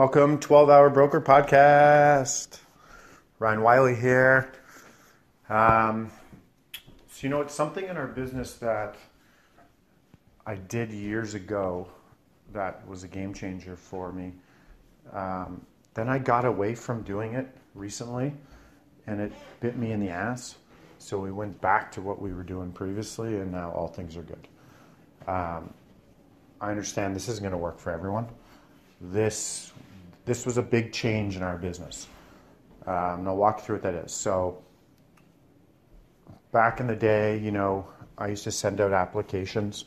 Welcome, 12 Hour Broker Podcast. Ryan Wiley here. Um, so, you know, it's something in our business that I did years ago that was a game changer for me. Um, then I got away from doing it recently and it bit me in the ass. So we went back to what we were doing previously, and now all things are good. Um, I understand this isn't going to work for everyone. This this was a big change in our business. Um, and I'll walk through what that is. So back in the day, you know, I used to send out applications.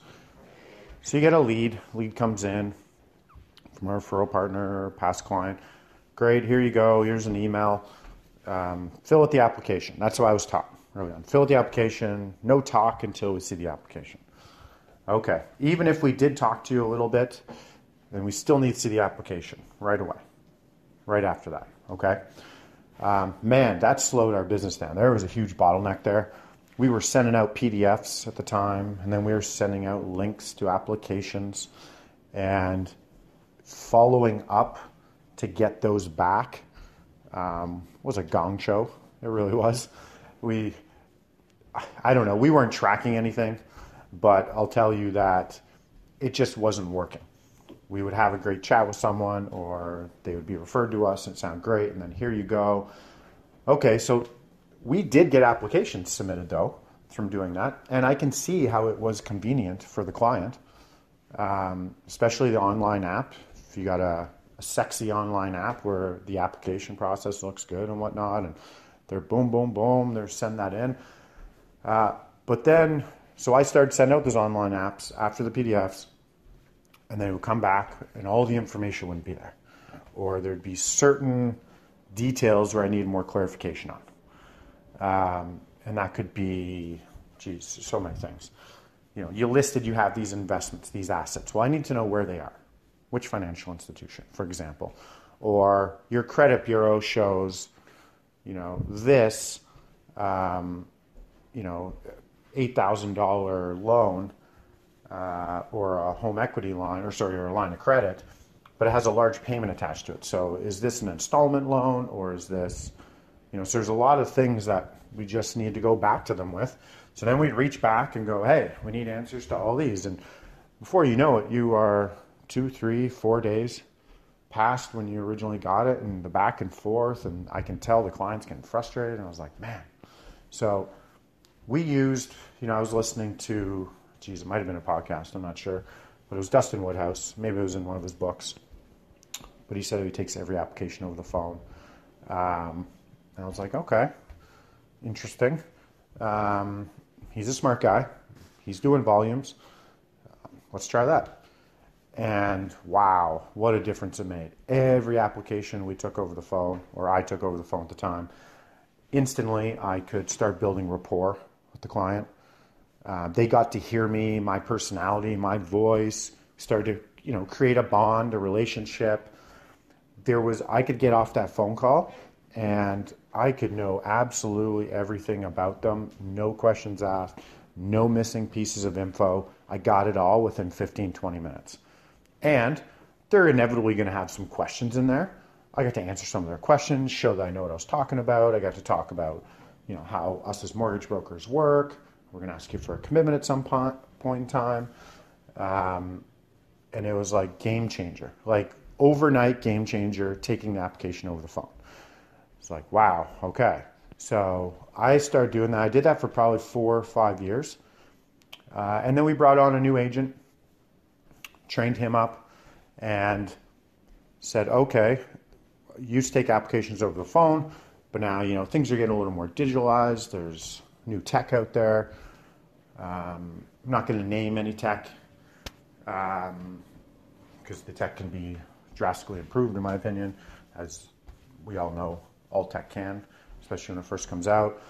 So you get a lead. Lead comes in from a referral partner or past client. Great, here you go. Here's an email. Um, fill out the application. That's what I was taught early on. Fill out the application. No talk until we see the application. Okay. Even if we did talk to you a little bit, then we still need to see the application right away, right after that. Okay. Um, man, that slowed our business down. There was a huge bottleneck there. We were sending out PDFs at the time, and then we were sending out links to applications and following up to get those back um, was a gong show. It really was. We, I don't know, we weren't tracking anything, but I'll tell you that it just wasn't working. We would have a great chat with someone, or they would be referred to us and sound great, and then here you go. Okay, so we did get applications submitted though from doing that, and I can see how it was convenient for the client, um, especially the online app. If you got a a sexy online app where the application process looks good and whatnot, and they're boom, boom, boom, they're send that in. Uh, but then, so I started sending out those online apps after the PDFs, and they would come back, and all the information wouldn't be there, or there'd be certain details where I needed more clarification on, um, and that could be, geez, so many things. You know, you listed you have these investments, these assets. Well, I need to know where they are. Which financial institution, for example, or your credit bureau shows, you know, this, um, you know, eight thousand dollar loan uh, or a home equity line, or sorry, or a line of credit, but it has a large payment attached to it. So, is this an installment loan, or is this, you know, so there's a lot of things that we just need to go back to them with. So then we'd reach back and go, hey, we need answers to all these, and before you know it, you are two, three, four days past when you originally got it and the back and forth. And I can tell the client's getting frustrated. And I was like, man. So we used, you know, I was listening to, geez, it might have been a podcast, I'm not sure, but it was Dustin Woodhouse. Maybe it was in one of his books. But he said he takes every application over the phone. Um, and I was like, okay, interesting. Um, he's a smart guy. He's doing volumes. Let's try that. And wow, what a difference it made. Every application we took over the phone, or I took over the phone at the time, instantly I could start building rapport with the client. Uh, they got to hear me, my personality, my voice, started to you know create a bond, a relationship. There was I could get off that phone call and I could know absolutely everything about them, no questions asked, no missing pieces of info. I got it all within 15, 20 minutes. And they're inevitably going to have some questions in there. I got to answer some of their questions, show that I know what I was talking about. I got to talk about, you know, how us as mortgage brokers work. We're going to ask you for a commitment at some point, in time. Um, and it was like game changer, like overnight game changer, taking the application over the phone. It's like, wow, okay. So I started doing that. I did that for probably four or five years. Uh, and then we brought on a new agent trained him up, and said, okay, used to take applications over the phone, but now you know things are getting a little more digitalized. There's new tech out there. Um, I'm not going to name any tech because um, the tech can be drastically improved, in my opinion, as we all know all tech can, especially when it first comes out.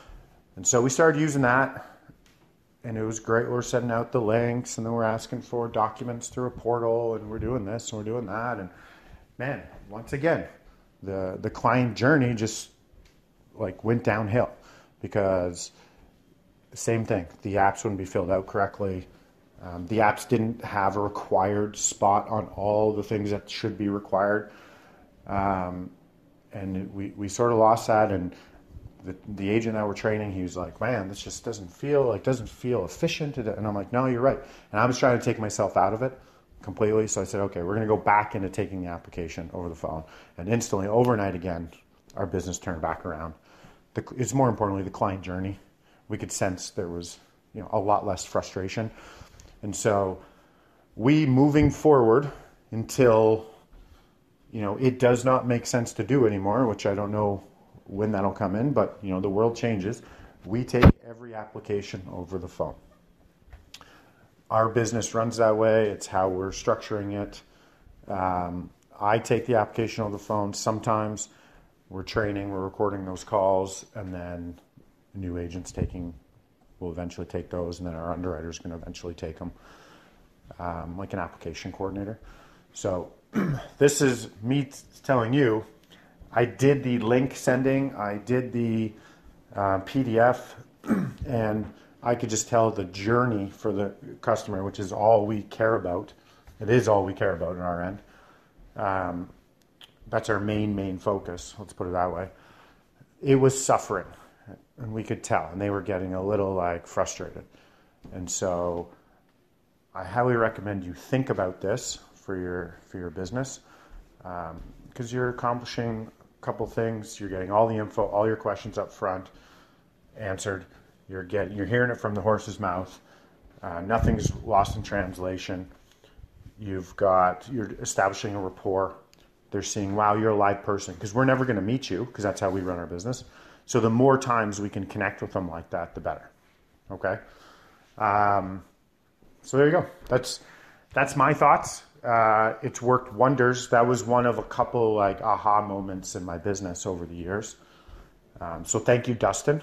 And so we started using that, and it was great. We're sending out the links, and then we're asking for documents through a portal, and we're doing this and we're doing that. And man, once again, the the client journey just like went downhill because same thing. The apps wouldn't be filled out correctly. Um, the apps didn't have a required spot on all the things that should be required. Um, and we, we sort of lost that. And the, the agent that we're training, he was like, man, this just doesn't feel like, doesn't feel efficient. And I'm like, no, you're right. And I was trying to take myself out of it completely. So I said, okay, we're going to go back into taking the application over the phone. And instantly, overnight again, our business turned back around. The, it's more importantly the client journey. We could sense there was you know a lot less frustration, and so we moving forward until you know it does not make sense to do anymore, which I don't know when that'll come in, but you know the world changes. We take every application over the phone our business runs that way. It's how we're structuring it. Um, I take the application over the phone. Sometimes we're training, we're recording those calls, and then new agents taking will eventually take those, and then our underwriters going to eventually take them, um, like an application coordinator. So this is me telling you, I did the link sending, I did the uh, PDF, and I could just tell the journey for the customer, which is all we care about. It is all we care about on our end. Um, that's our main main focus. Let's put it that way. It was suffering, and we could tell, and they were getting a little like frustrated. And so, I highly recommend you think about this for your for your business because um, you're accomplishing a couple things. You're getting all the info, all your questions up front answered you're getting, you're hearing it from the horse's mouth. Uh, nothing's lost in translation. You've got, you're establishing a rapport. They're seeing, wow, you're a live person because we're never going to meet you because that's how we run our business. So the more times we can connect with them like that, the better. Okay. Um, so there you go. That's that's my thoughts. Uh, it's worked wonders. That was one of a couple like aha moments in my business over the years. Um, so thank you, Dustin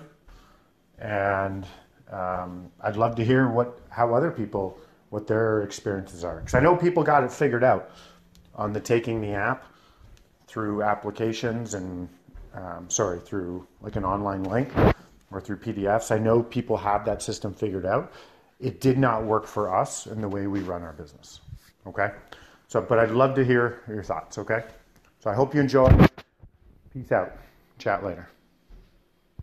and um, I'd love to hear what how other people what their experiences are because I know people got it figured out on the taking the app through applications and um, sorry through like an online link or through PDFs. I know people have that system figured out. It did not work for us in the way we run our business. Okay, so but I'd love to hear your thoughts. Okay, so I hope you enjoy. Peace out. Chat later.